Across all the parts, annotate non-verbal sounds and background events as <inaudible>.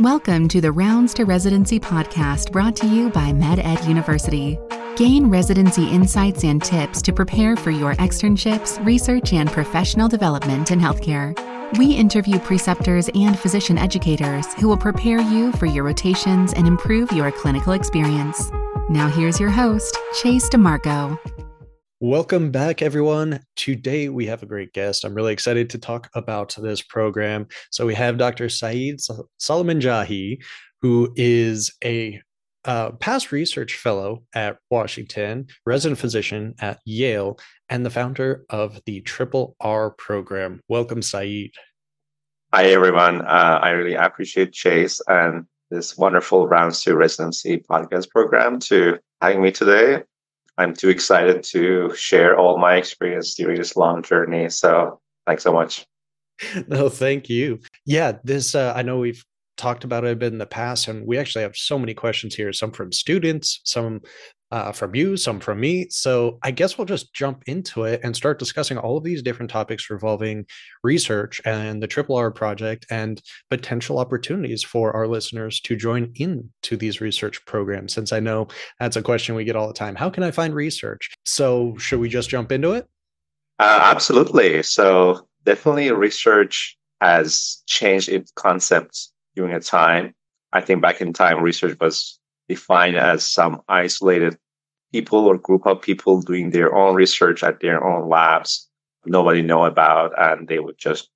Welcome to the Rounds to Residency podcast brought to you by MedEd University. Gain residency insights and tips to prepare for your externships, research, and professional development in healthcare. We interview preceptors and physician educators who will prepare you for your rotations and improve your clinical experience. Now, here's your host, Chase DiMarco. Welcome back, everyone. Today we have a great guest. I'm really excited to talk about this program. So we have Dr. Saeed Soleymanjahi, who is a uh, past research fellow at Washington, resident physician at Yale, and the founder of the Triple R program. Welcome, Saeed. Hi, everyone. Uh, I really appreciate Chase and this wonderful Rounds to Residency podcast program to having me today. I'm too excited to share all my experience during this long journey. So thanks so much. <laughs> No, thank you. Yeah, this uh, I know we've talked about it a bit in the past, and we actually have so many questions here. Some from students, some uh, from you, some from me. So I guess we'll just jump into it and start discussing all of these different topics revolving research and the Triple R project and potential opportunities for our listeners to join into these research programs. Since I know that's a question we get all the time. How can I find research? So should we just jump into it? Uh, absolutely. So definitely research has changed its concepts during a time. I think back in time, research was defined as some isolated people or group of people doing their own research at their own labs nobody know about and they would just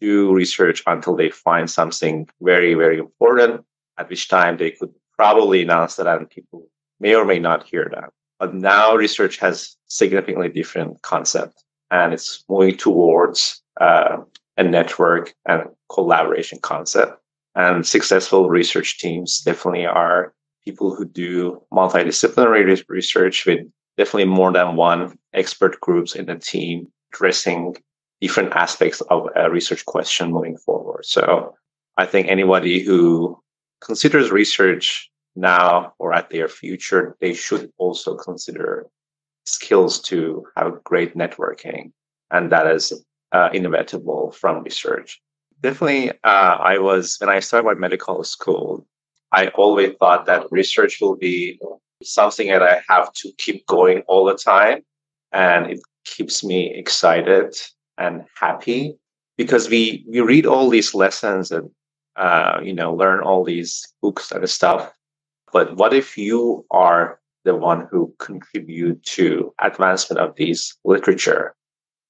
do research until they find something very very important at which time they could probably announce that and people may or may not hear that. But now research has significantly different concept and it's moving towards uh, a network and collaboration concept. And successful research teams definitely are people who do multidisciplinary research with definitely more than one expert groups in the team addressing different aspects of a research question moving forward. So I think anybody who considers research now or at their future, they should also consider skills to have great networking. And that is uh, inevitable from research. Definitely, uh, I was, when I started my medical school, I always thought that research will be something that I have to keep going all the time. And it keeps me excited and happy because we, we read all these lessons and, uh, you know, learn all these books and stuff. But what if you are the one who contribute to advancement of these literature?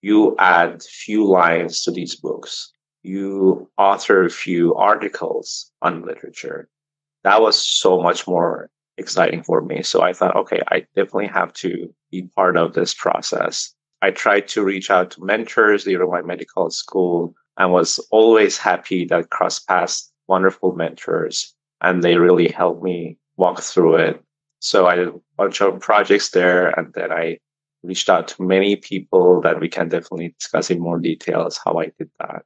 You add few lines to these books. You author a few articles on literature that was so much more exciting for me. So I thought, okay, I definitely have to be part of this process. I tried to reach out to mentors during my medical school and was always happy that cross paths wonderful mentors and they really helped me walk through it. So I did a bunch of projects there and then I reached out to many people that we can definitely discuss in more details how I did that.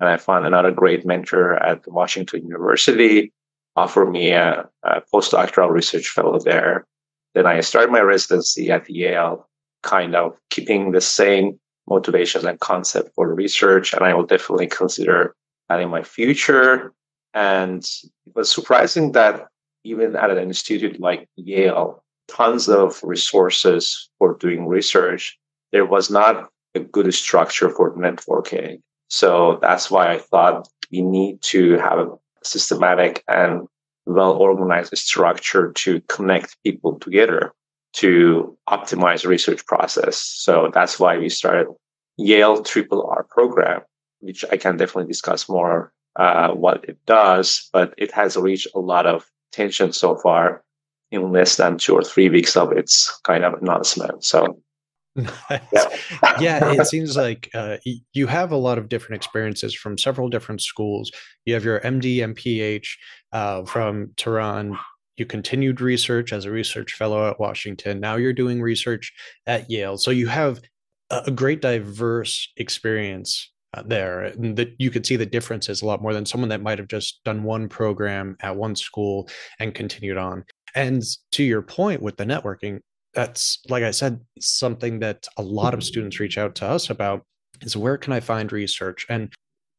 And I found another great mentor at Washington University offered me a, a postdoctoral research fellow there. Then I started my residency at Yale, kind of keeping the same motivations and concept for research. And I will definitely consider that in my future. And it was surprising that even at an institute like Yale, tons of resources for doing research, there was not a good structure for networking. So that's why I thought we need to have a systematic and well organized structure to connect people together to optimize research process. So that's why we started Yale Triple R program, which I can definitely discuss more uh, what it does, but it has reached a lot of attention so far in less than two or three weeks of its kind of announcement. So <laughs> yeah. it seems like uh, you have a lot of different experiences from several different schools. You have your MD and PH uh, from Tehran. You continued research as a research fellow at Washington. Now you're doing research at Yale. So you have a great diverse experience uh, there and that you could see the differences a lot more than someone that might have just done one program at one school and continued on and to your point with the networking that's like I said, something that a lot of students reach out to us about is where can I find research? And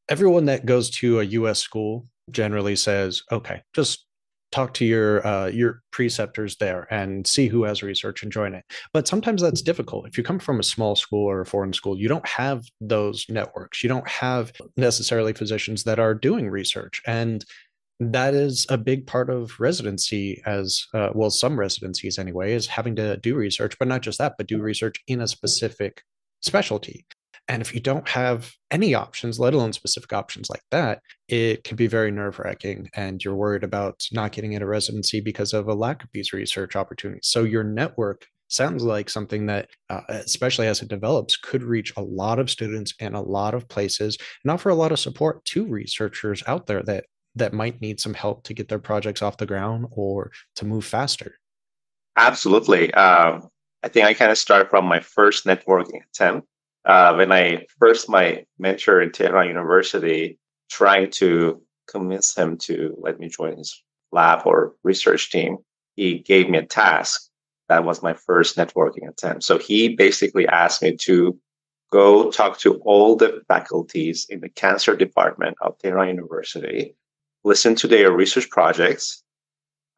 everyone that goes to a US school generally says, okay, just talk to your uh, your preceptors there and see who has research and join it. But sometimes that's difficult. If you come from a small school or a foreign school, you don't have those networks. You don't have necessarily physicians that are doing research, and that is a big part of residency as uh, well some residencies anyway is having to do research but not just that but do research in a specific specialty and if you don't have any options, let alone specific options like that, it can be very nerve wracking. And you're worried about not getting into residency because of a lack of these research opportunities. So your network sounds like something that, uh, especially as it develops, could reach a lot of students in a lot of places and offer a lot of support to researchers out there that that might need some help to get their projects off the ground or to move faster. Absolutely. Um, I think I kind of start from my first networking attempt uh, when I first my mentor in Tehran University, trying to convince him to let me join his lab or research team, he gave me a task. That was my first networking attempt. So he basically asked me to go talk to all the faculties in the cancer department of Tehran University, listen to their research projects,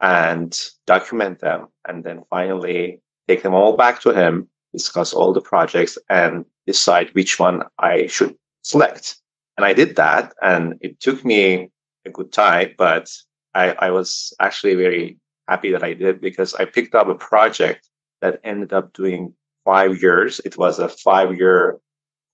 and document them, and then finally take them all back to him discuss all the projects and decide which one I should select. And I did that, and it took me a good time, but I, I was actually very happy that I did because I picked up a project that ended up doing five years. It was a five year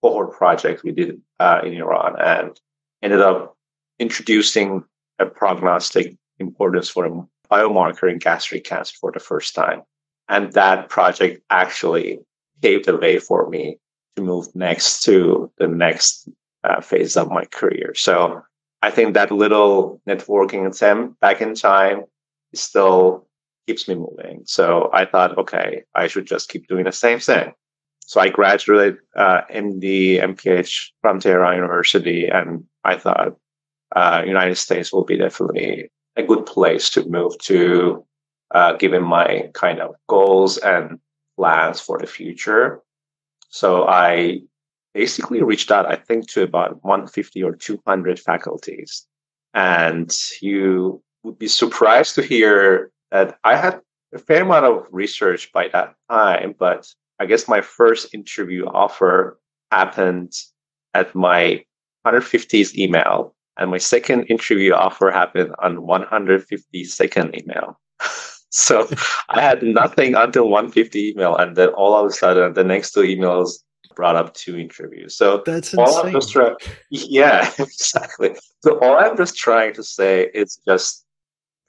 cohort project we did uh, in Iran and ended up introducing a prognostic importance for a biomarker in gastric cancer for the first time. And that project actually paved the way for me to move next to the next uh, phase of my career. So I think that little networking attempt back in time still keeps me moving. So I thought, okay, I should just keep doing the same thing. So I graduated uh, MD, MPH from Tehran University, and I thought uh, United States will be definitely a good place to move to, uh, given my kind of goals and plans for the future. So I basically reached out, I think, to about 150 or 200 faculties. And you would be surprised to hear that I had a fair amount of research by that time, but I guess my first interview offer happened at my 150th email, and my second interview offer happened on 152nd email. <laughs> So I had nothing until 150 email, and then all of a sudden, the next two emails brought up two interviews. So that's all insane. I'm just trying, yeah, <laughs> exactly. So all I'm just trying to say is just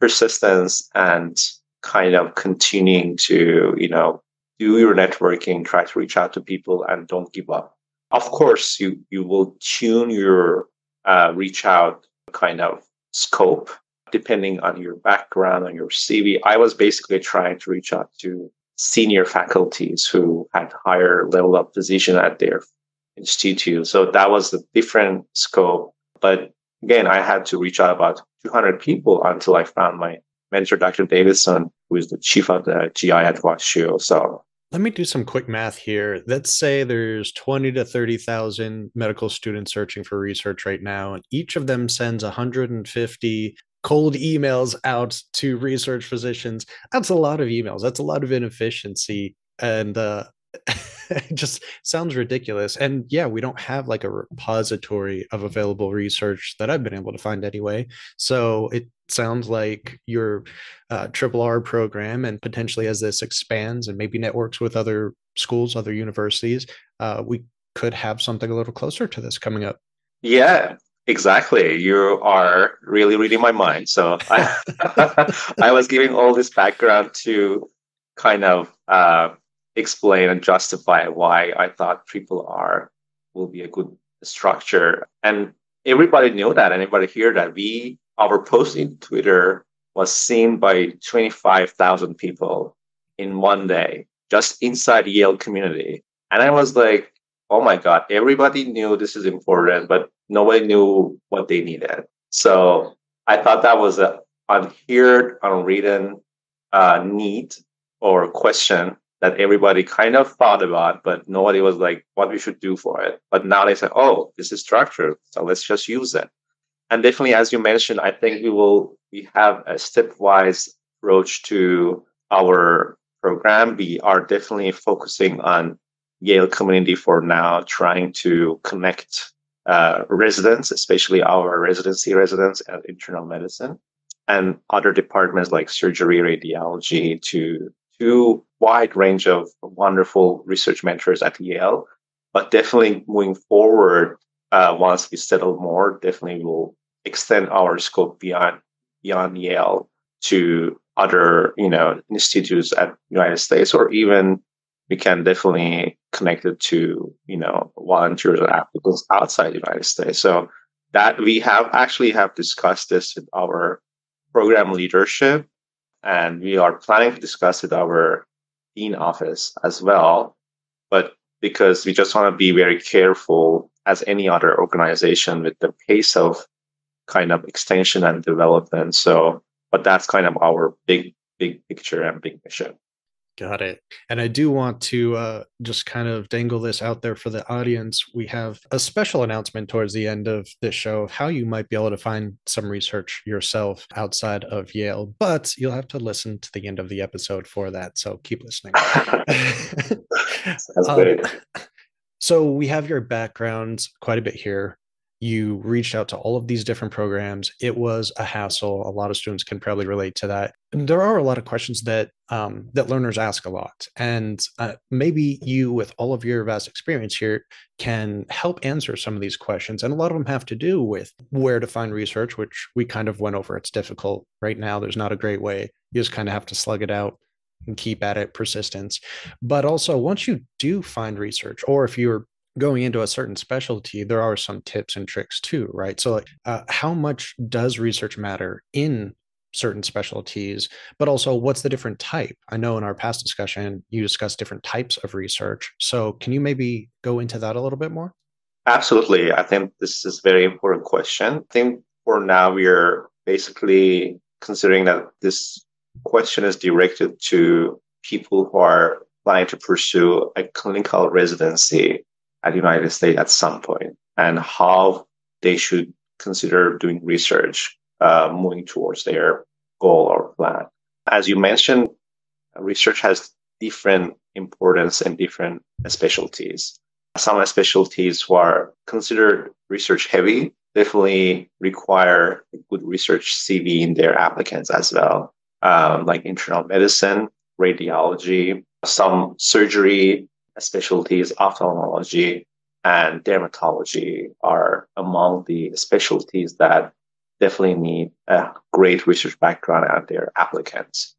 persistence and kind of continuing to, you know, do your networking, try to reach out to people, and don't give up. Of course, you you will tune your uh, reach out kind of scope depending on your background, on your CV. I was basically trying to reach out to senior faculties who had higher level of position at their institute. So that was a different scope. But again, I had to reach out about 200 people until I found my mentor, Dr. Davidson, who is the chief of the GI at WashU. So let me do some quick math here. Let's say there's 20 to 30,000 medical students searching for research right now, and each of them sends 150 cold emails out to research physicians. That's a lot of emails. That's a lot of inefficiency. And uh, <laughs> it just sounds ridiculous. And yeah, we don't have like a repository of available research that I've been able to find anyway. So it sounds like your uh, triple R program, and potentially as this expands and maybe networks with other schools, other universities, uh, we could have something a little closer to this coming up. Yeah, Exactly. You are really reading my mind. So I, <laughs> I was giving all this background to kind of uh, explain and justify why I thought triple R will be a good structure. And everybody knew that. Anybody here that? We, our post in Twitter was seen by 25,000 people in one day, just inside Yale community. And I was like, oh my God, everybody knew this is important, but nobody knew what they needed. So I thought that was an unheard, unwritten uh, need or question that everybody kind of thought about, but nobody was like, what we should do for it. But now they say, oh, this is structured, so let's just use it. And definitely, as you mentioned, I think we will we have a stepwise approach to our program. We are definitely focusing on Yale community for now, trying to connect uh, residents, especially our residency residents and internal medicine, and other departments like surgery, radiology, to to wide range of wonderful research mentors at Yale. But definitely moving forward, uh, once we settle more, definitely will extend our scope beyond beyond Yale to other you know institutes at United States, or even we can definitely connect it to you know volunteers and applicants outside the United States. So that we have actually have discussed this with our program leadership, and we are planning to discuss with our dean office as well. But because we just want to be very careful as any other organization with the pace of kind of extension and development. So, but that's kind of our big, big picture and big mission. Got it. And I do want to uh, just kind of dangle this out there for the audience. We have a special announcement towards the end of this show of how you might be able to find some research yourself outside of Yale, but you'll have to listen to the end of the episode for that. So keep listening. <laughs> That's <laughs> great. Um, <laughs> so we have your background quite a bit here you reached out to all of these different programs. It was a hassle. A lot of students can probably relate to that. And there are a lot of questions that um, that learners ask a lot, and uh, maybe you, with all of your vast experience here, can help answer some of these questions. And a lot of them have to do with where to find research, which we kind of went over. It's difficult right now. There's not a great way. You just kind of have to slug it out and keep at it persistence but also once you do find research or if you're going into a certain specialty, there are some tips and tricks too, right? So, like, uh, how much does research matter in certain specialties, but also what's the different type? I know in our past discussion, you discussed different types of research. So, can you maybe go into that a little bit more? Absolutely. I think this is a very important question. I think for now, we are basically considering that this question is directed to people who are planning to pursue a clinical residency at United States at some point and how they should consider doing research uh, moving towards their goal or plan. As you mentioned, research has different importance and different specialties. Some specialties who are considered research heavy definitely require a good research CV in their applicants as well, um, like internal medicine, radiology, some surgery specialties, ophthalmology, and dermatology are among the specialties that definitely need a great research background and their applicants.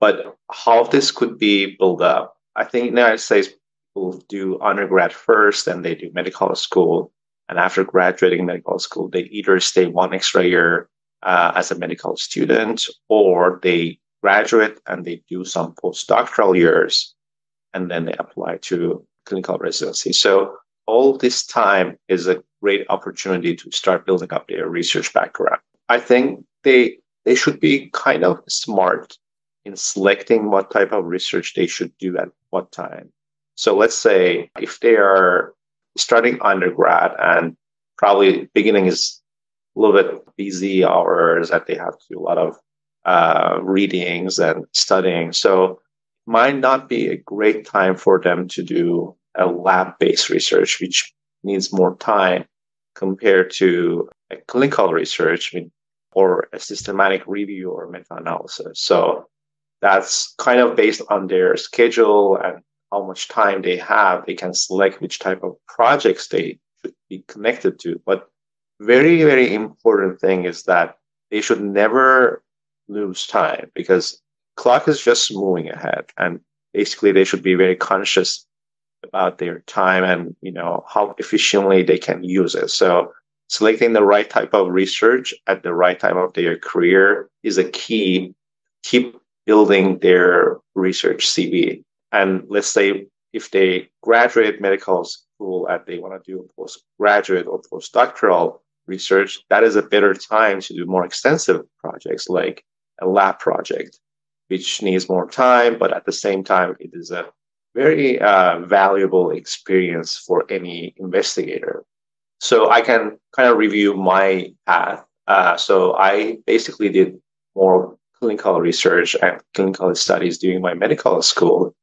But how this could be built up, I think in the United States people do undergrad first, and they do medical school, and after graduating medical school, they either stay one extra year uh, as a medical student, or they graduate and they do some postdoctoral years and then they apply to clinical residency. So all this time is a great opportunity to start building up their research background. I think they they should be kind of smart in selecting what type of research they should do at what time. So let's say if they are starting undergrad and probably beginning is a little bit busy hours that they have to do a lot of uh, readings and studying. So might not be a great time for them to do a lab based research, which needs more time compared to a clinical research or a systematic review or meta analysis. So that's kind of based on their schedule and how much time they have. They can select which type of projects they should be connected to. But very, very important thing is that they should never lose time because clock is just moving ahead and basically they should be very conscious about their time and you know how efficiently they can use it. So selecting the right type of research at the right time of their career is a key. Keep building their research cv and let's say if they graduate medical school and they want to do postgraduate or postdoctoral research that is a better time to do more extensive projects like a lab project which needs more time, but at the same time, it is a very uh, valuable experience for any investigator. So I can kind of review my path Uh, so I basically did more clinical research and clinical studies during my medical school.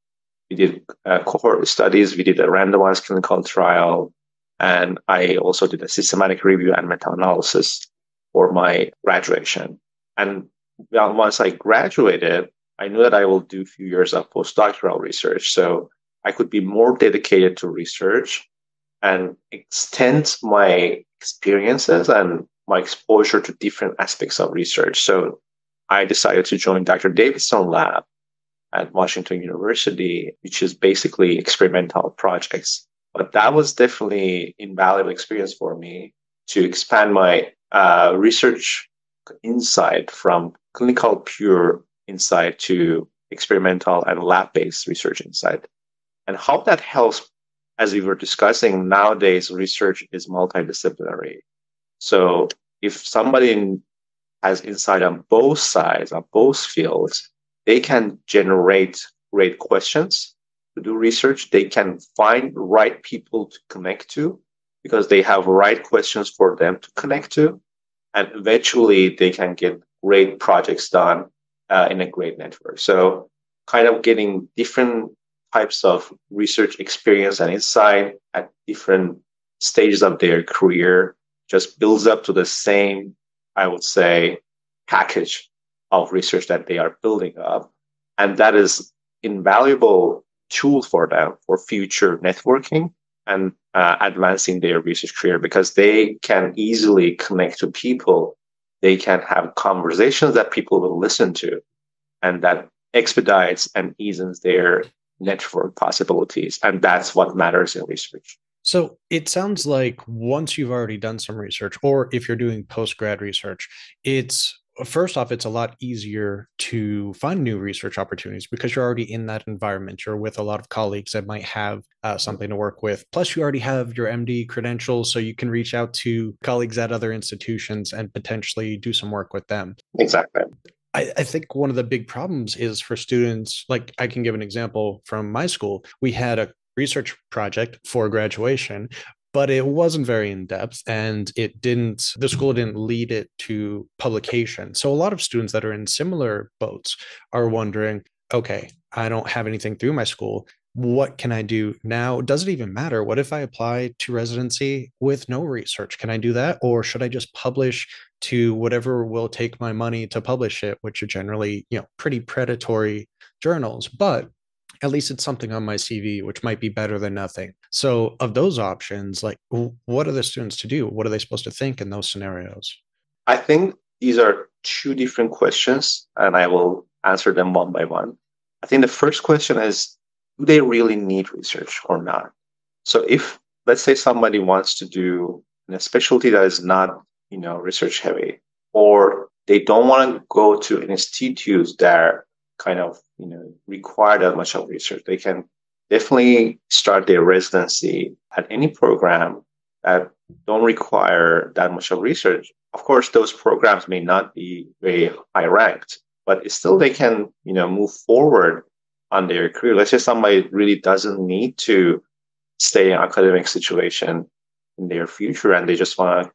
We did uh, cohort studies, we did a randomized clinical trial, and I also did a systematic review and meta analysis for my graduation. And once I graduated, I knew that I will do a few years of postdoctoral research. So I could be more dedicated to research and extend my experiences and my exposure to different aspects of research. So I decided to join Dr. Davidson lab at Washington University, which is basically experimental projects. But that was definitely invaluable experience for me to expand my uh, research insight from clinical pure insight to experimental and lab-based research insight. And how that helps, as we were discussing, nowadays research is multidisciplinary. So if somebody has insight on both sides, on both fields, they can generate great questions to do research. They can find right people to connect to because they have right questions for them to connect to. And eventually they can get great projects done uh, in a great network. So kind of getting different types of research experience and insight at different stages of their career just builds up to the same, I would say, package of research that they are building up. And that is invaluable tool for them for future networking and uh, advancing their research career because they can easily connect to people. They can have conversations that people will listen to, and that expedites and eases their network possibilities. And that's what matters in research. So it sounds like once you've already done some research, or if you're doing post grad research, it's first off, it's a lot easier to find new research opportunities because you're already in that environment. You're with a lot of colleagues that might have uh, something to work with. Plus, you already have your MD credentials, so you can reach out to colleagues at other institutions and potentially do some work with them. Exactly. I, I, think one of the big problems is for students, like I can give an example from my school. We had a research project for graduation but it wasn't very in depth and it didn't the school didn't lead it to publication. So a lot of students that are in similar boats are wondering okay i don't have anything through my school. What can i do now? Does it even matter? What if i apply to residency with no research? Can i do that? Or should i just publish to whatever will take my money to publish it which are generally you know pretty predatory journals. But at least it's something on my CV, which might be better than nothing. So, of those options, like what are the students to do? What are they supposed to think in those scenarios? I think these are two different questions, and I will answer them one by one. I think the first question is do they really need research or not? So, if let's say somebody wants to do a specialty that is not you know research heavy or they don't want to go to institutes that kind of you know require that much of research. They can definitely start their residency at any program that don't require that much of research. Of course, those programs may not be very high ranked, but still they can you know move forward on their career. Let's say somebody really doesn't need to stay in academic situation in their future and they just want to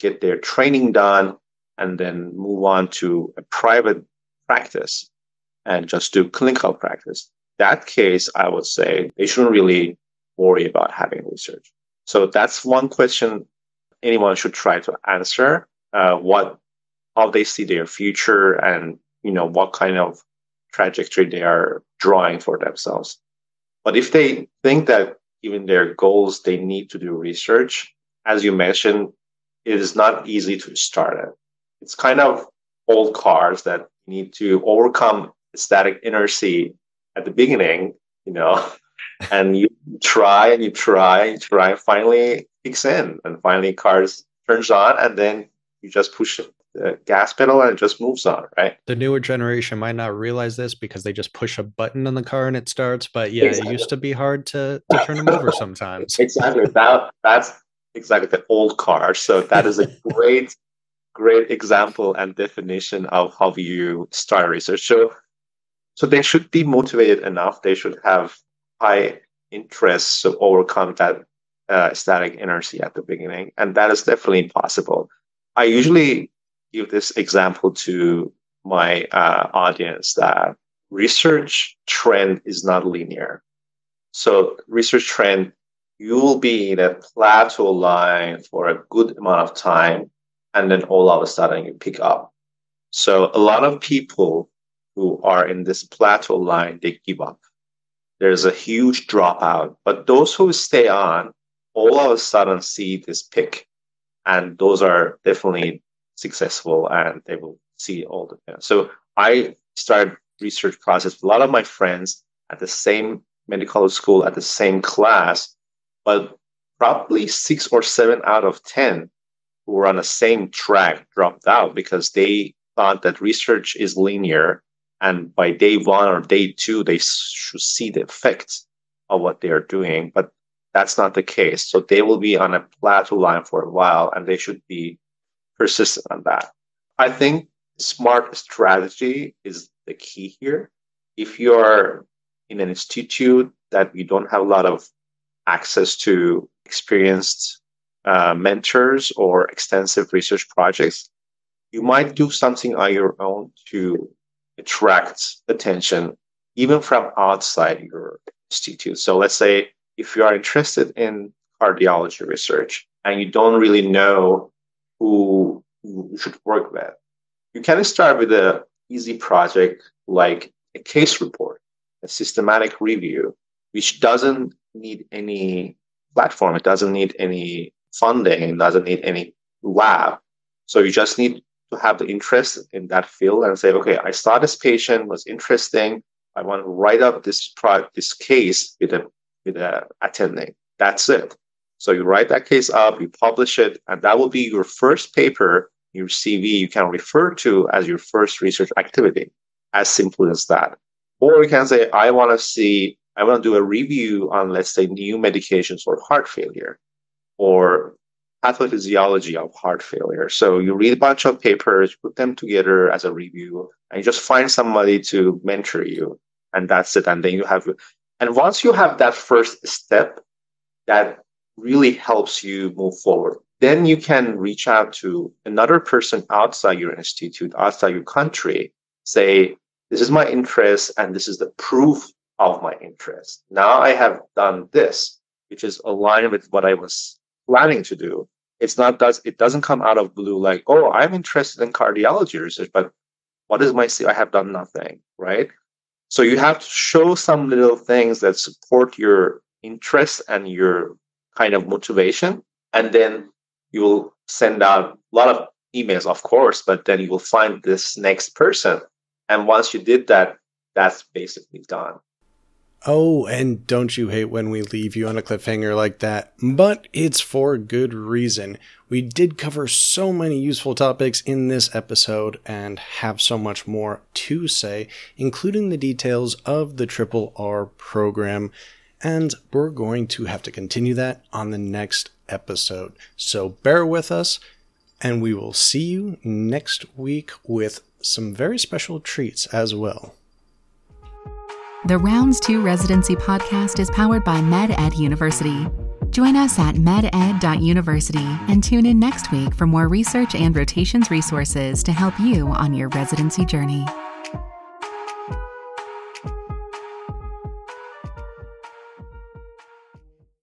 get their training done and then move on to a private practice and just do clinical practice. That case, I would say they shouldn't really worry about having research. So that's one question anyone should try to answer. Uh, what, how they see their future, and you know what kind of trajectory they are drawing for themselves. But if they think that even their goals, they need to do research, as you mentioned, it is not easy to start it. It's kind of old cars that need to overcome static inertia at the beginning, you know, <laughs> and you try and you try and try, and finally kicks in, and finally cars turns on, and then you just push the gas pedal and it just moves on, right? The newer generation might not realize this because they just push a button on the car and it starts. But yeah, exactly. it used to be hard to, to turn them over sometimes. <laughs> exactly. That that's exactly the old car. So that is a <laughs> great, great example and definition of how you start research. So so they should be motivated enough. They should have high interests to overcome that uh, static inertia at the beginning. And that is definitely impossible. I usually give this example to my uh, audience that research trend is not linear. So research trend, you will be in a plateau line for a good amount of time, and then all of a sudden you pick up. So a lot of people who are in this plateau line, they give up. There's a huge dropout, but those who stay on, all of a sudden see this pick, and those are definitely successful, and they will see all the. things. So I started research process. A lot of my friends at the same medical school at the same class, but probably six or seven out of 10 who were on the same track dropped out because they thought that research is linear. And by day one or day two, they should see the effects of what they are doing. But that's not the case. So they will be on a plateau line for a while and they should be persistent on that. I think smart strategy is the key here. If you're in an institute that you don't have a lot of access to experienced uh, mentors or extensive research projects, you might do something on your own to attract attention, even from outside your institute. So let's say if you are interested in cardiology research and you don't really know who you should work with, you can start with an easy project like a case report, a systematic review, which doesn't need any platform. It doesn't need any funding. It doesn't need any lab. So you just need to have the interest in that field and say, okay, I saw this patient was interesting. I want to write up this this case with a with a attending. That's it. So you write that case up, you publish it, and that will be your first paper your CV you can refer to as your first research activity. As simple as that. Or you can say, I want to see, I want to do a review on, let's say, new medications for heart failure or pathophysiology of heart failure. So you read a bunch of papers, put them together as a review, and you just find somebody to mentor you. And that's it. And then you have, and once you have that first step, that really helps you move forward then you can reach out to another person outside your institute, outside your country, say, this is my interest and this is the proof of my interest. Now I have done this, which is aligned with what I was planning to do. It's not does it doesn't come out of blue like, oh, I'm interested in cardiology research, but what is my I have done nothing, right? So you have to show some little things that support your interest and your kind of motivation. And then you will send out a lot of emails, of course, but then you will find this next person. And once you did that, that's basically done. Oh, and don't you hate when we leave you on a cliffhanger like that? But it's for good reason. We did cover so many useful topics in this episode and have so much more to say, including the details of the Triple R program. And we're going to have to continue that on the next episode. So bear with us, and we will see you next week with some very special treats as well. The Rounds 2 Residency podcast is powered by MedEd University. Join us at meded.university and tune in next week for more research and rotations resources to help you on your residency journey.